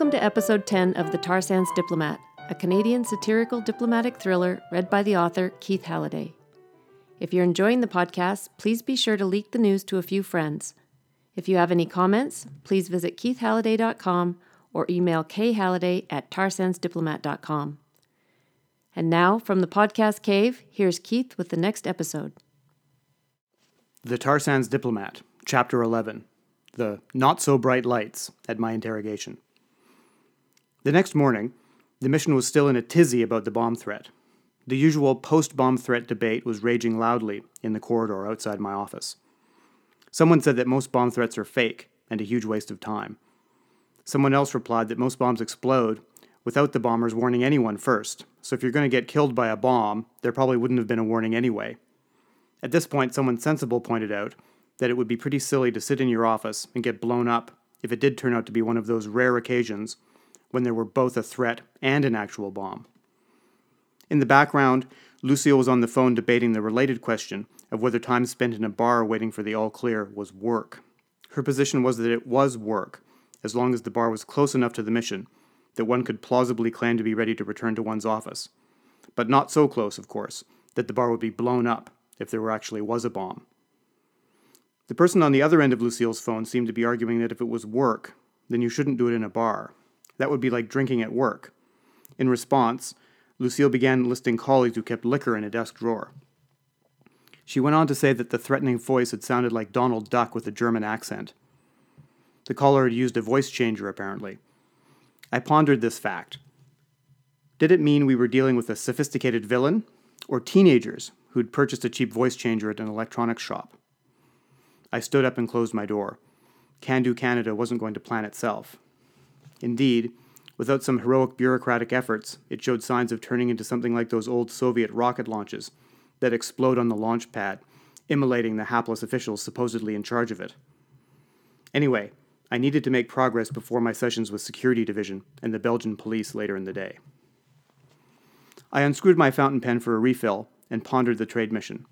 Welcome to episode 10 of The Tar Sands Diplomat, a Canadian satirical diplomatic thriller read by the author Keith Halliday. If you're enjoying the podcast, please be sure to leak the news to a few friends. If you have any comments, please visit keithhalliday.com or email khalliday at tarsandsdiplomat.com. And now, from the podcast cave, here's Keith with the next episode. The Tar Sands Diplomat, Chapter 11 The Not So Bright Lights at My Interrogation. The next morning, the mission was still in a tizzy about the bomb threat. The usual post bomb threat debate was raging loudly in the corridor outside my office. Someone said that most bomb threats are fake and a huge waste of time. Someone else replied that most bombs explode without the bombers warning anyone first, so if you're going to get killed by a bomb, there probably wouldn't have been a warning anyway. At this point, someone sensible pointed out that it would be pretty silly to sit in your office and get blown up if it did turn out to be one of those rare occasions when there were both a threat and an actual bomb. In the background, Lucille was on the phone debating the related question of whether time spent in a bar waiting for the all clear was work. Her position was that it was work, as long as the bar was close enough to the mission that one could plausibly claim to be ready to return to one's office. But not so close, of course, that the bar would be blown up if there actually was a bomb. The person on the other end of Lucille's phone seemed to be arguing that if it was work, then you shouldn't do it in a bar. That would be like drinking at work. In response, Lucille began listing colleagues who kept liquor in a desk drawer. She went on to say that the threatening voice had sounded like Donald Duck with a German accent. The caller had used a voice changer, apparently. I pondered this fact. Did it mean we were dealing with a sophisticated villain, or teenagers who'd purchased a cheap voice changer at an electronics shop? I stood up and closed my door. Can Do Canada wasn't going to plan itself. Indeed, without some heroic bureaucratic efforts, it showed signs of turning into something like those old Soviet rocket launches that explode on the launch pad, immolating the hapless officials supposedly in charge of it. Anyway, I needed to make progress before my sessions with Security Division and the Belgian police later in the day. I unscrewed my fountain pen for a refill and pondered the trade mission.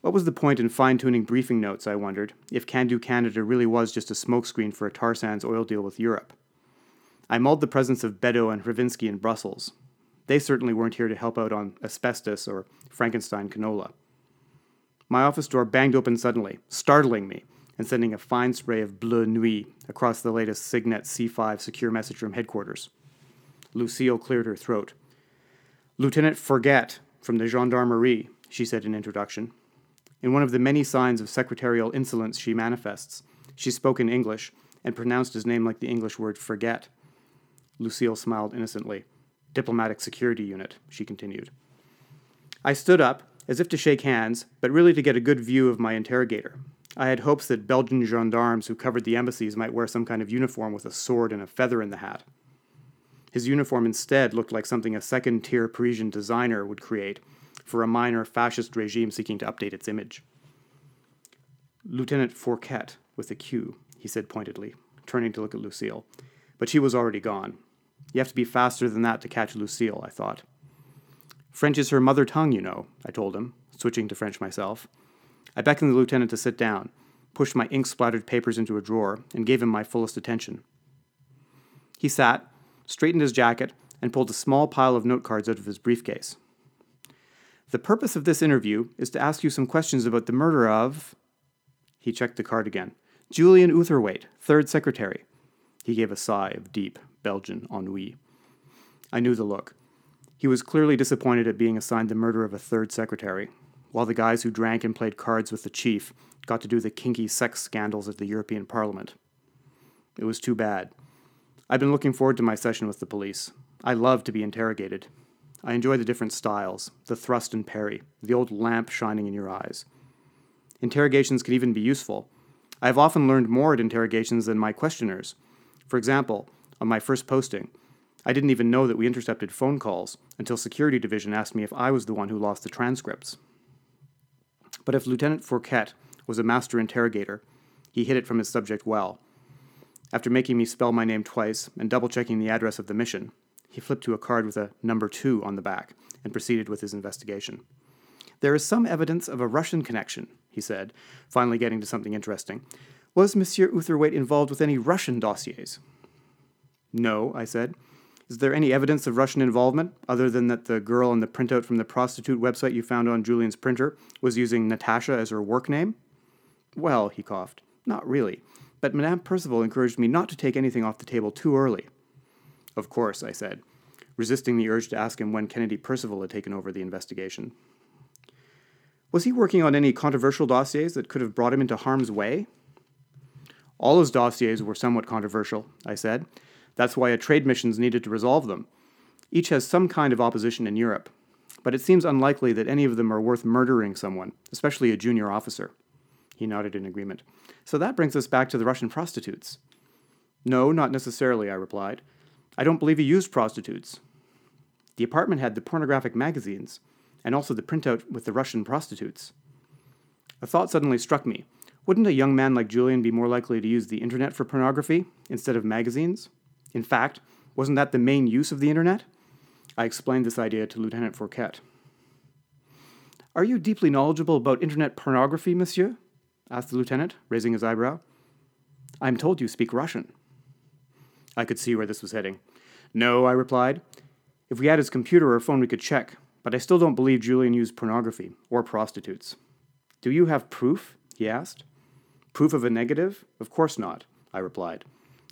What was the point in fine tuning briefing notes, I wondered, if Can Do Canada really was just a smokescreen for a tar sands oil deal with Europe? I mulled the presence of Bedeau and Hravinsky in Brussels. They certainly weren't here to help out on asbestos or Frankenstein canola. My office door banged open suddenly, startling me and sending a fine spray of bleu nuit across the latest Signet C5 secure message room headquarters. Lucille cleared her throat. Lieutenant Forget from the Gendarmerie, she said in introduction. In one of the many signs of secretarial insolence she manifests, she spoke in English and pronounced his name like the English word forget. Lucille smiled innocently. Diplomatic Security Unit, she continued. I stood up, as if to shake hands, but really to get a good view of my interrogator. I had hopes that Belgian gendarmes who covered the embassies might wear some kind of uniform with a sword and a feather in the hat. His uniform instead looked like something a second tier Parisian designer would create for a minor fascist regime seeking to update its image. Lieutenant Fourquet, with a Q, he said pointedly, turning to look at Lucille. But she was already gone. You have to be faster than that to catch Lucille, I thought. French is her mother tongue, you know, I told him, switching to French myself. I beckoned the lieutenant to sit down, pushed my ink splattered papers into a drawer, and gave him my fullest attention. He sat, straightened his jacket, and pulled a small pile of note cards out of his briefcase. The purpose of this interview is to ask you some questions about the murder of. He checked the card again. Julian Utherwaite, third secretary. He gave a sigh of deep Belgian ennui. I knew the look. He was clearly disappointed at being assigned the murder of a third secretary, while the guys who drank and played cards with the chief got to do the kinky sex scandals at the European Parliament. It was too bad. I've been looking forward to my session with the police. I love to be interrogated. I enjoy the different styles, the thrust and parry, the old lamp shining in your eyes. Interrogations can even be useful. I have often learned more at interrogations than my questioners. For example, on my first posting, I didn't even know that we intercepted phone calls until Security Division asked me if I was the one who lost the transcripts. But if Lieutenant Fourquet was a master interrogator, he hit it from his subject well. After making me spell my name twice and double checking the address of the mission, he flipped to a card with a number two on the back and proceeded with his investigation. There is some evidence of a Russian connection, he said, finally getting to something interesting. Was Monsieur Utherwaite involved with any Russian dossiers? No, I said. Is there any evidence of Russian involvement, other than that the girl in the printout from the prostitute website you found on Julian's printer was using Natasha as her work name? Well, he coughed, not really, but Madame Percival encouraged me not to take anything off the table too early. Of course, I said, resisting the urge to ask him when Kennedy Percival had taken over the investigation. Was he working on any controversial dossiers that could have brought him into harm's way? All his dossiers were somewhat controversial, I said. That's why a trade missions needed to resolve them. Each has some kind of opposition in Europe, but it seems unlikely that any of them are worth murdering someone, especially a junior officer. He nodded in agreement. So that brings us back to the Russian prostitutes. No, not necessarily, I replied. I don't believe he used prostitutes. The apartment had the pornographic magazines, and also the printout with the Russian prostitutes. A thought suddenly struck me. Wouldn't a young man like Julian be more likely to use the internet for pornography instead of magazines? In fact, wasn't that the main use of the internet? I explained this idea to Lieutenant Fourquet. Are you deeply knowledgeable about internet pornography, monsieur? asked the lieutenant, raising his eyebrow. I am told you speak Russian. I could see where this was heading. No, I replied. If we had his computer or phone, we could check, but I still don't believe Julian used pornography or prostitutes. Do you have proof? he asked. Proof of a negative? Of course not, I replied.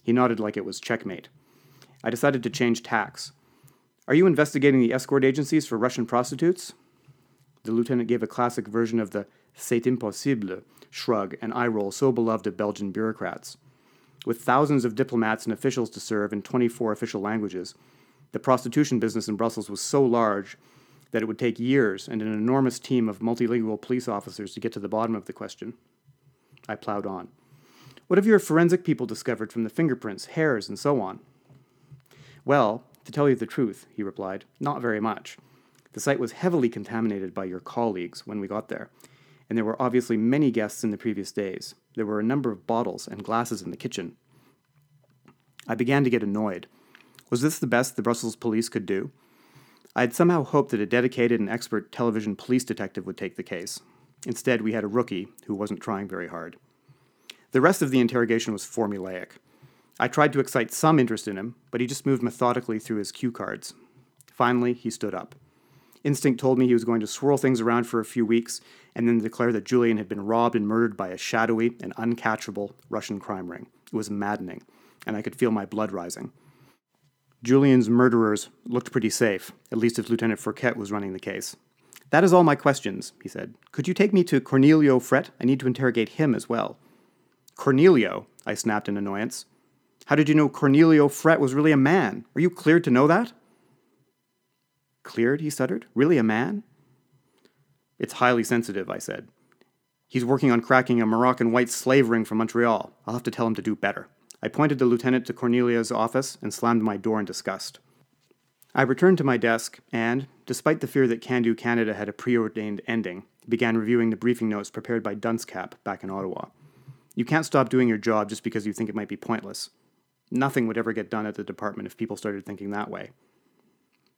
He nodded like it was checkmate. I decided to change tacks. Are you investigating the escort agencies for Russian prostitutes? The lieutenant gave a classic version of the c'est impossible shrug and eye roll so beloved of Belgian bureaucrats. With thousands of diplomats and officials to serve in 24 official languages, the prostitution business in Brussels was so large that it would take years and an enormous team of multilingual police officers to get to the bottom of the question. I plowed on. What have your forensic people discovered from the fingerprints, hairs, and so on? Well, to tell you the truth, he replied, not very much. The site was heavily contaminated by your colleagues when we got there, and there were obviously many guests in the previous days. There were a number of bottles and glasses in the kitchen. I began to get annoyed. Was this the best the Brussels police could do? I had somehow hoped that a dedicated and expert television police detective would take the case. Instead, we had a rookie who wasn't trying very hard. The rest of the interrogation was formulaic. I tried to excite some interest in him, but he just moved methodically through his cue cards. Finally, he stood up. Instinct told me he was going to swirl things around for a few weeks and then declare that Julian had been robbed and murdered by a shadowy and uncatchable Russian crime ring. It was maddening, and I could feel my blood rising. Julian's murderers looked pretty safe, at least if Lieutenant Fourquet was running the case. That is all my questions, he said. Could you take me to Cornelio Fret? I need to interrogate him as well. Cornelio, I snapped in annoyance. How did you know Cornelio Fret was really a man? Are you cleared to know that? Cleared, he stuttered. Really a man? It's highly sensitive, I said. He's working on cracking a Moroccan white slave ring from Montreal. I'll have to tell him to do better. I pointed the lieutenant to Cornelia's office and slammed my door in disgust. I returned to my desk and, despite the fear that Can Do Canada had a preordained ending, began reviewing the briefing notes prepared by Dunscap back in Ottawa. You can't stop doing your job just because you think it might be pointless. Nothing would ever get done at the department if people started thinking that way.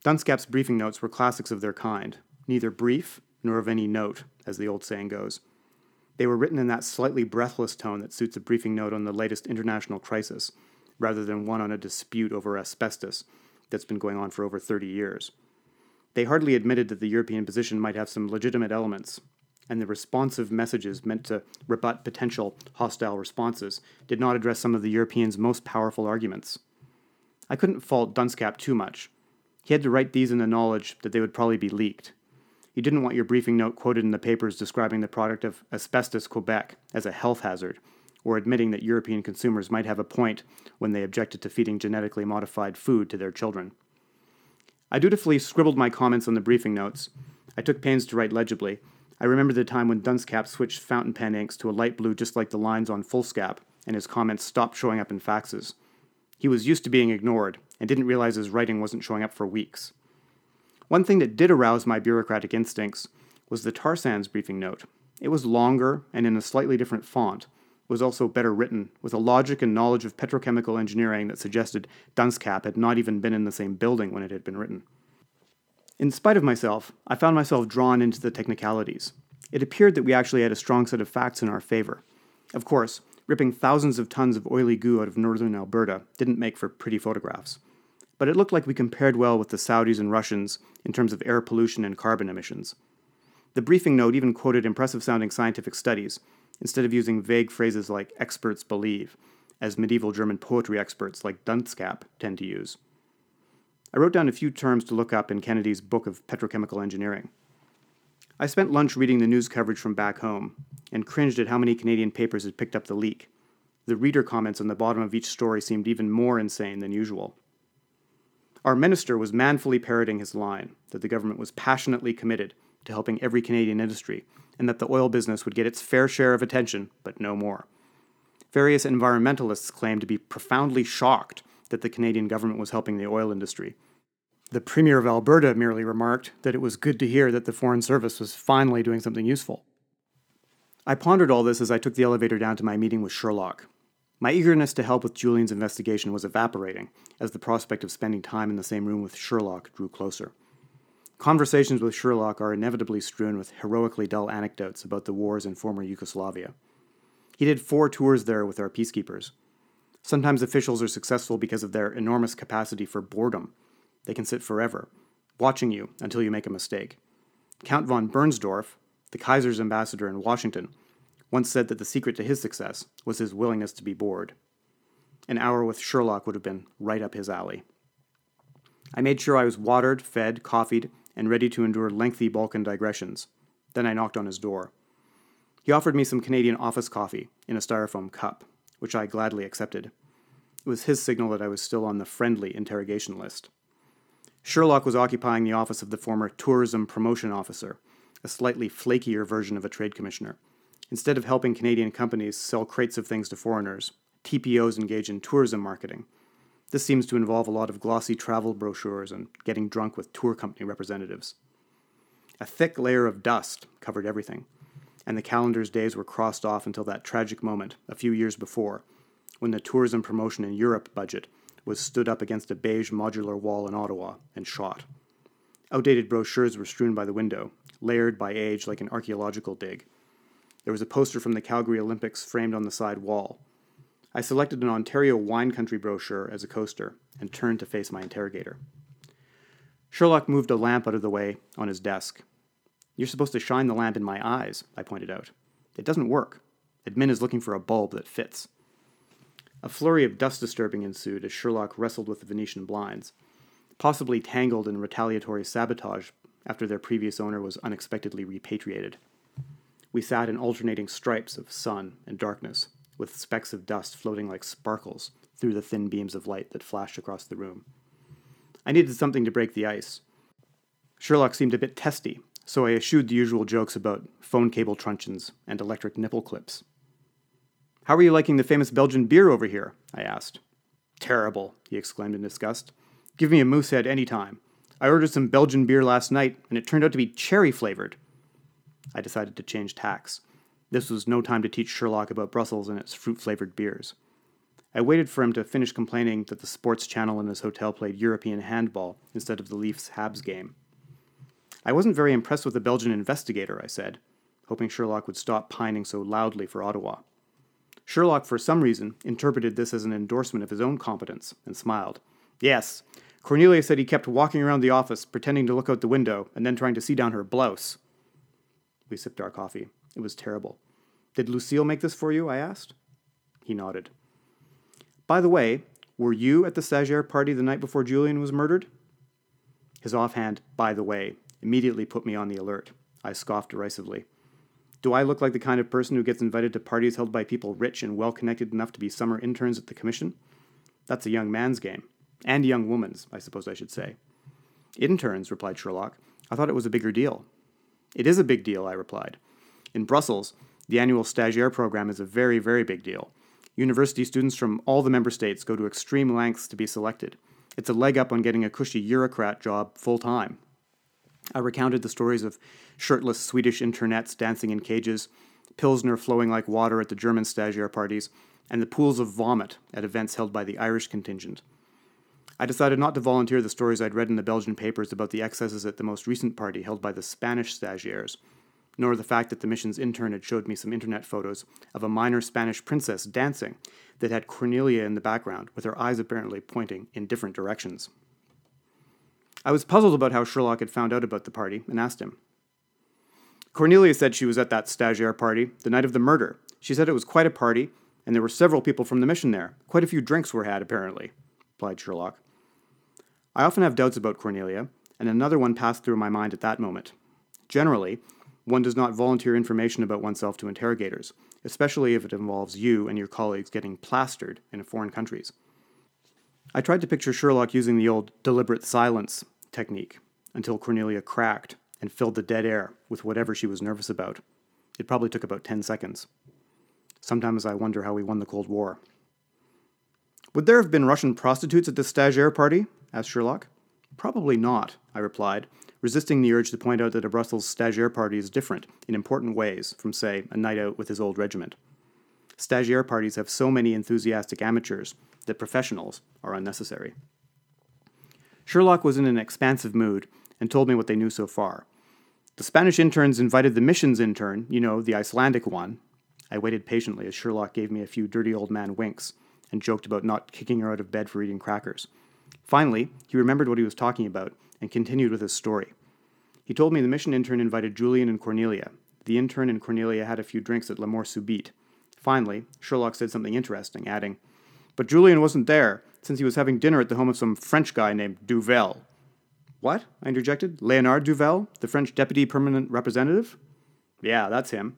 Dunscap's briefing notes were classics of their kind, neither brief nor of any note, as the old saying goes. They were written in that slightly breathless tone that suits a briefing note on the latest international crisis, rather than one on a dispute over asbestos that's been going on for over 30 years. They hardly admitted that the European position might have some legitimate elements, and the responsive messages meant to rebut potential hostile responses did not address some of the Europeans' most powerful arguments. I couldn't fault Dunscap too much. He had to write these in the knowledge that they would probably be leaked. You didn't want your briefing note quoted in the papers describing the product of Asbestos Quebec as a health hazard, or admitting that European consumers might have a point when they objected to feeding genetically modified food to their children. I dutifully scribbled my comments on the briefing notes. I took pains to write legibly, I remember the time when Dunscap switched fountain pen inks to a light blue just like the lines on Foolscap, and his comments stopped showing up in faxes. He was used to being ignored, and didn't realize his writing wasn't showing up for weeks. One thing that did arouse my bureaucratic instincts was the tar sands briefing note. It was longer and in a slightly different font, was also better written, with a logic and knowledge of petrochemical engineering that suggested Dunscap had not even been in the same building when it had been written. In spite of myself, I found myself drawn into the technicalities. It appeared that we actually had a strong set of facts in our favor. Of course, ripping thousands of tons of oily goo out of northern Alberta didn't make for pretty photographs. But it looked like we compared well with the Saudis and Russians in terms of air pollution and carbon emissions. The briefing note even quoted impressive sounding scientific studies, instead of using vague phrases like experts believe, as medieval German poetry experts like Dunscap tend to use. I wrote down a few terms to look up in Kennedy's book of petrochemical engineering. I spent lunch reading the news coverage from back home and cringed at how many Canadian papers had picked up the leak. The reader comments on the bottom of each story seemed even more insane than usual. Our minister was manfully parroting his line that the government was passionately committed to helping every Canadian industry and that the oil business would get its fair share of attention, but no more. Various environmentalists claimed to be profoundly shocked that the Canadian government was helping the oil industry the Premier of Alberta merely remarked that it was good to hear that the Foreign Service was finally doing something useful. I pondered all this as I took the elevator down to my meeting with Sherlock. My eagerness to help with Julian's investigation was evaporating as the prospect of spending time in the same room with Sherlock drew closer. Conversations with Sherlock are inevitably strewn with heroically dull anecdotes about the wars in former Yugoslavia. He did four tours there with our peacekeepers. Sometimes officials are successful because of their enormous capacity for boredom they can sit forever, watching you until you make a mistake. Count von Bernstorff, the Kaiser's ambassador in Washington, once said that the secret to his success was his willingness to be bored. An hour with Sherlock would have been right up his alley. I made sure I was watered, fed, coffeed, and ready to endure lengthy Balkan digressions. Then I knocked on his door. He offered me some Canadian office coffee in a styrofoam cup, which I gladly accepted. It was his signal that I was still on the friendly interrogation list. Sherlock was occupying the office of the former Tourism Promotion Officer, a slightly flakier version of a trade commissioner. Instead of helping Canadian companies sell crates of things to foreigners, TPOs engage in tourism marketing. This seems to involve a lot of glossy travel brochures and getting drunk with tour company representatives. A thick layer of dust covered everything, and the calendar's days were crossed off until that tragic moment, a few years before, when the tourism promotion in Europe budget was stood up against a beige modular wall in Ottawa and shot. Outdated brochures were strewn by the window, layered by age like an archaeological dig. There was a poster from the Calgary Olympics framed on the side wall. I selected an Ontario wine country brochure as a coaster and turned to face my interrogator. Sherlock moved a lamp out of the way on his desk. You're supposed to shine the lamp in my eyes, I pointed out. It doesn't work. Admin is looking for a bulb that fits. A flurry of dust disturbing ensued as Sherlock wrestled with the Venetian blinds, possibly tangled in retaliatory sabotage after their previous owner was unexpectedly repatriated. We sat in alternating stripes of sun and darkness, with specks of dust floating like sparkles through the thin beams of light that flashed across the room. I needed something to break the ice. Sherlock seemed a bit testy, so I eschewed the usual jokes about phone cable truncheons and electric nipple clips. How are you liking the famous Belgian beer over here? I asked. Terrible, he exclaimed in disgust. Give me a moosehead any time. I ordered some Belgian beer last night, and it turned out to be cherry flavored. I decided to change tacks. This was no time to teach Sherlock about Brussels and its fruit flavored beers. I waited for him to finish complaining that the sports channel in his hotel played European handball instead of the Leafs Habs game. I wasn't very impressed with the Belgian investigator, I said, hoping Sherlock would stop pining so loudly for Ottawa. Sherlock, for some reason, interpreted this as an endorsement of his own competence and smiled. Yes, Cornelia said he kept walking around the office, pretending to look out the window, and then trying to see down her blouse. We sipped our coffee. It was terrible. Did Lucille make this for you? I asked. He nodded. By the way, were you at the stagiaire party the night before Julian was murdered? His offhand, by the way, immediately put me on the alert. I scoffed derisively. Do I look like the kind of person who gets invited to parties held by people rich and well connected enough to be summer interns at the commission? That's a young man's game. And a young woman's, I suppose I should say. Interns, replied Sherlock. I thought it was a bigger deal. It is a big deal, I replied. In Brussels, the annual stagiaire program is a very, very big deal. University students from all the member states go to extreme lengths to be selected. It's a leg up on getting a cushy bureaucrat job full time. I recounted the stories of shirtless Swedish internets dancing in cages, Pilsner flowing like water at the German stagiaire parties, and the pools of vomit at events held by the Irish contingent. I decided not to volunteer the stories I'd read in the Belgian papers about the excesses at the most recent party held by the Spanish stagiaires, nor the fact that the mission's intern had showed me some internet photos of a minor Spanish princess dancing that had Cornelia in the background, with her eyes apparently pointing in different directions. I was puzzled about how Sherlock had found out about the party and asked him. Cornelia said she was at that stagiaire party the night of the murder. She said it was quite a party, and there were several people from the mission there. Quite a few drinks were had, apparently, replied Sherlock. I often have doubts about Cornelia, and another one passed through my mind at that moment. Generally, one does not volunteer information about oneself to interrogators, especially if it involves you and your colleagues getting plastered in foreign countries. I tried to picture Sherlock using the old deliberate silence technique until Cornelia cracked and filled the dead air with whatever she was nervous about. It probably took about 10 seconds. Sometimes I wonder how we won the Cold War. Would there have been Russian prostitutes at the stagiaire party? asked Sherlock. Probably not, I replied, resisting the urge to point out that a Brussels stagiaire party is different in important ways from, say, a night out with his old regiment. Stagiaire parties have so many enthusiastic amateurs that professionals are unnecessary. Sherlock was in an expansive mood and told me what they knew so far. The Spanish interns invited the missions intern, you know, the Icelandic one. I waited patiently as Sherlock gave me a few dirty old man winks and joked about not kicking her out of bed for eating crackers. Finally, he remembered what he was talking about and continued with his story. He told me the mission intern invited Julian and Cornelia. The intern and Cornelia had a few drinks at La Subite. Finally, Sherlock said something interesting, adding, But Julian wasn't there, since he was having dinner at the home of some French guy named Duvel. What? I interjected. Leonard Duvel, the French deputy permanent representative? Yeah, that's him.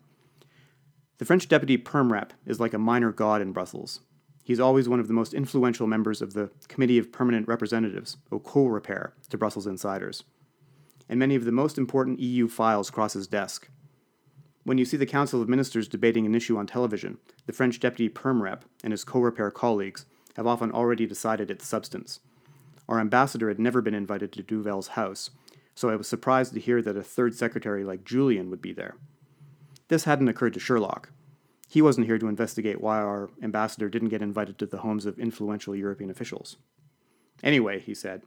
The French deputy perm rep is like a minor god in Brussels. He's always one of the most influential members of the Committee of Permanent Representatives, or COREPER, to Brussels insiders. And many of the most important EU files cross his desk. When you see the Council of Ministers debating an issue on television, the French deputy perm rep and his COREPER colleagues have often already decided its substance. Our ambassador had never been invited to Duvel's house, so I was surprised to hear that a third secretary like Julian would be there. This hadn't occurred to Sherlock, he wasn't here to investigate why our ambassador didn't get invited to the homes of influential European officials. Anyway, he said,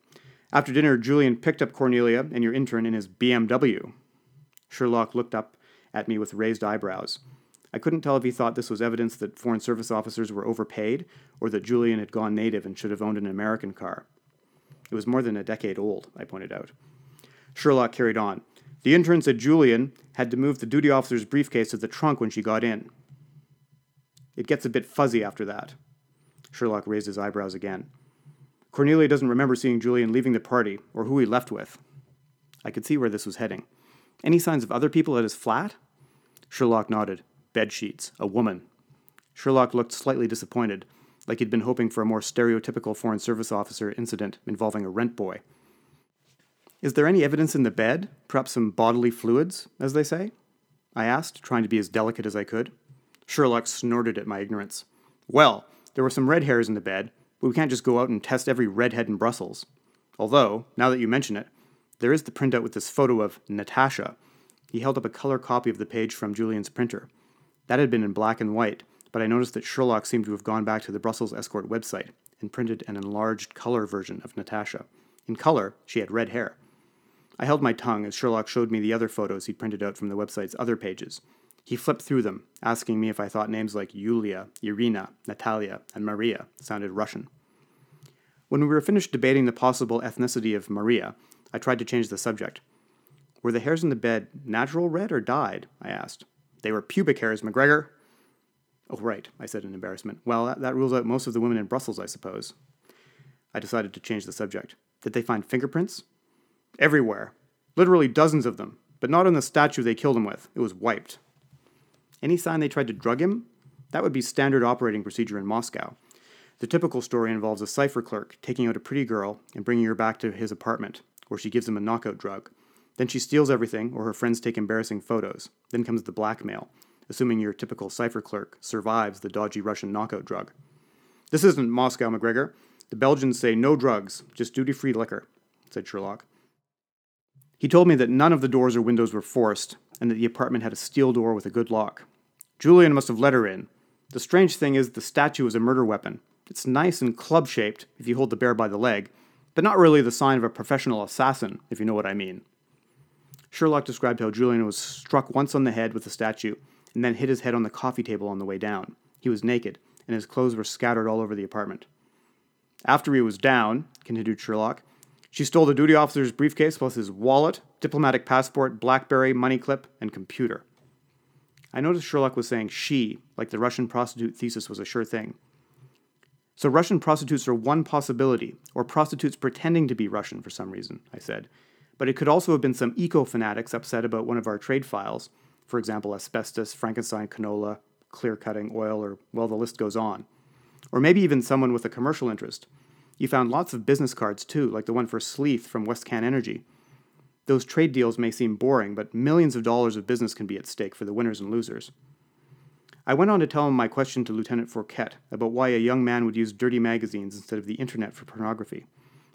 after dinner, Julian picked up Cornelia and your intern in his BMW. Sherlock looked up at me with raised eyebrows. I couldn't tell if he thought this was evidence that Foreign Service officers were overpaid or that Julian had gone native and should have owned an American car. It was more than a decade old, I pointed out. Sherlock carried on. The intern said Julian had to move the duty officer's briefcase to the trunk when she got in. It gets a bit fuzzy after that. Sherlock raised his eyebrows again. Cornelia doesn't remember seeing Julian leaving the party or who he left with. I could see where this was heading. Any signs of other people at his flat? Sherlock nodded. Bed sheets. A woman. Sherlock looked slightly disappointed, like he'd been hoping for a more stereotypical Foreign Service officer incident involving a rent boy. Is there any evidence in the bed? Perhaps some bodily fluids, as they say? I asked, trying to be as delicate as I could. Sherlock snorted at my ignorance. Well, there were some red hairs in the bed, but we can't just go out and test every redhead in Brussels. Although, now that you mention it, there is the printout with this photo of Natasha. He held up a color copy of the page from Julian's printer. That had been in black and white, but I noticed that Sherlock seemed to have gone back to the Brussels Escort website and printed an enlarged color version of Natasha. In color, she had red hair. I held my tongue as Sherlock showed me the other photos he'd printed out from the website's other pages, he flipped through them, asking me if I thought names like Yulia, Irina, Natalia, and Maria sounded Russian. When we were finished debating the possible ethnicity of Maria, I tried to change the subject. Were the hairs in the bed natural red or dyed? I asked. They were pubic hairs, McGregor. Oh, right, I said in embarrassment. Well, that, that rules out most of the women in Brussels, I suppose. I decided to change the subject. Did they find fingerprints? Everywhere. Literally dozens of them, but not on the statue they killed him with. It was wiped. Any sign they tried to drug him? That would be standard operating procedure in Moscow. The typical story involves a cipher clerk taking out a pretty girl and bringing her back to his apartment, where she gives him a knockout drug. Then she steals everything, or her friends take embarrassing photos. Then comes the blackmail, assuming your typical cipher clerk survives the dodgy Russian knockout drug. This isn't Moscow, McGregor. The Belgians say no drugs, just duty free liquor, said Sherlock. He told me that none of the doors or windows were forced, and that the apartment had a steel door with a good lock. Julian must have let her in. The strange thing is, the statue is a murder weapon. It's nice and club shaped if you hold the bear by the leg, but not really the sign of a professional assassin, if you know what I mean. Sherlock described how Julian was struck once on the head with a statue and then hit his head on the coffee table on the way down. He was naked, and his clothes were scattered all over the apartment. After he was down, continued Sherlock, she stole the duty officer's briefcase plus his wallet, diplomatic passport, Blackberry, money clip, and computer. I noticed Sherlock was saying she, like the Russian prostitute thesis was a sure thing. So Russian prostitutes are one possibility, or prostitutes pretending to be Russian for some reason, I said. But it could also have been some eco fanatics upset about one of our trade files, for example, asbestos, Frankenstein canola, clear cutting, oil, or, well, the list goes on. Or maybe even someone with a commercial interest. You found lots of business cards too, like the one for Sleeth from Westcan Energy. Those trade deals may seem boring, but millions of dollars of business can be at stake for the winners and losers. I went on to tell him my question to Lieutenant Fourquet about why a young man would use dirty magazines instead of the internet for pornography,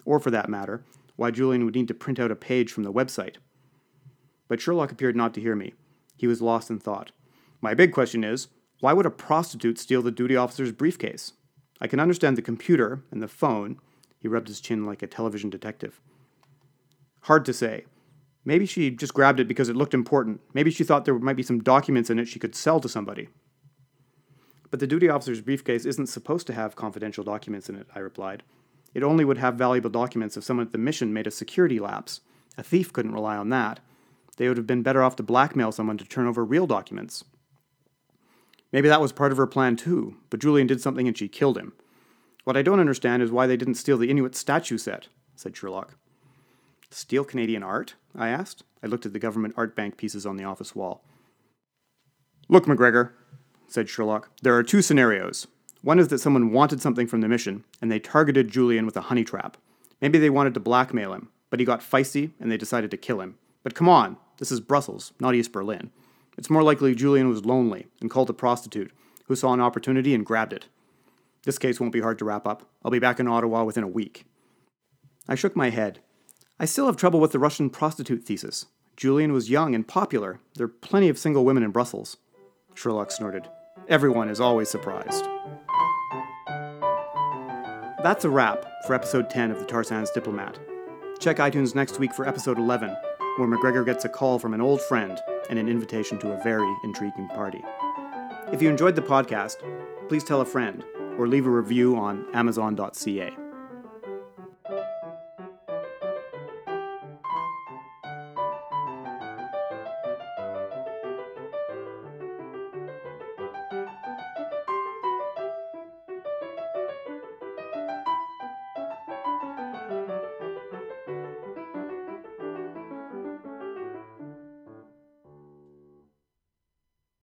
or for that matter, why Julian would need to print out a page from the website. But Sherlock appeared not to hear me. He was lost in thought. My big question is why would a prostitute steal the duty officer's briefcase? I can understand the computer and the phone. He rubbed his chin like a television detective. Hard to say. Maybe she just grabbed it because it looked important. Maybe she thought there might be some documents in it she could sell to somebody. But the duty officer's briefcase isn't supposed to have confidential documents in it, I replied. It only would have valuable documents if someone at the mission made a security lapse. A thief couldn't rely on that. They would have been better off to blackmail someone to turn over real documents. Maybe that was part of her plan too, but Julian did something and she killed him. What I don't understand is why they didn't steal the Inuit statue set, said Sherlock. Steal Canadian art? I asked. I looked at the government art bank pieces on the office wall. Look, McGregor, said Sherlock, there are two scenarios. One is that someone wanted something from the mission, and they targeted Julian with a honey trap. Maybe they wanted to blackmail him, but he got feisty and they decided to kill him. But come on, this is Brussels, not East Berlin. It's more likely Julian was lonely and called a prostitute, who saw an opportunity and grabbed it. This case won't be hard to wrap up. I'll be back in Ottawa within a week. I shook my head. I still have trouble with the Russian prostitute thesis. Julian was young and popular. There are plenty of single women in Brussels. Sherlock snorted. Everyone is always surprised. That's a wrap for episode 10 of The Tar Sands Diplomat. Check iTunes next week for episode 11, where McGregor gets a call from an old friend and an invitation to a very intriguing party. If you enjoyed the podcast, please tell a friend or leave a review on Amazon.ca.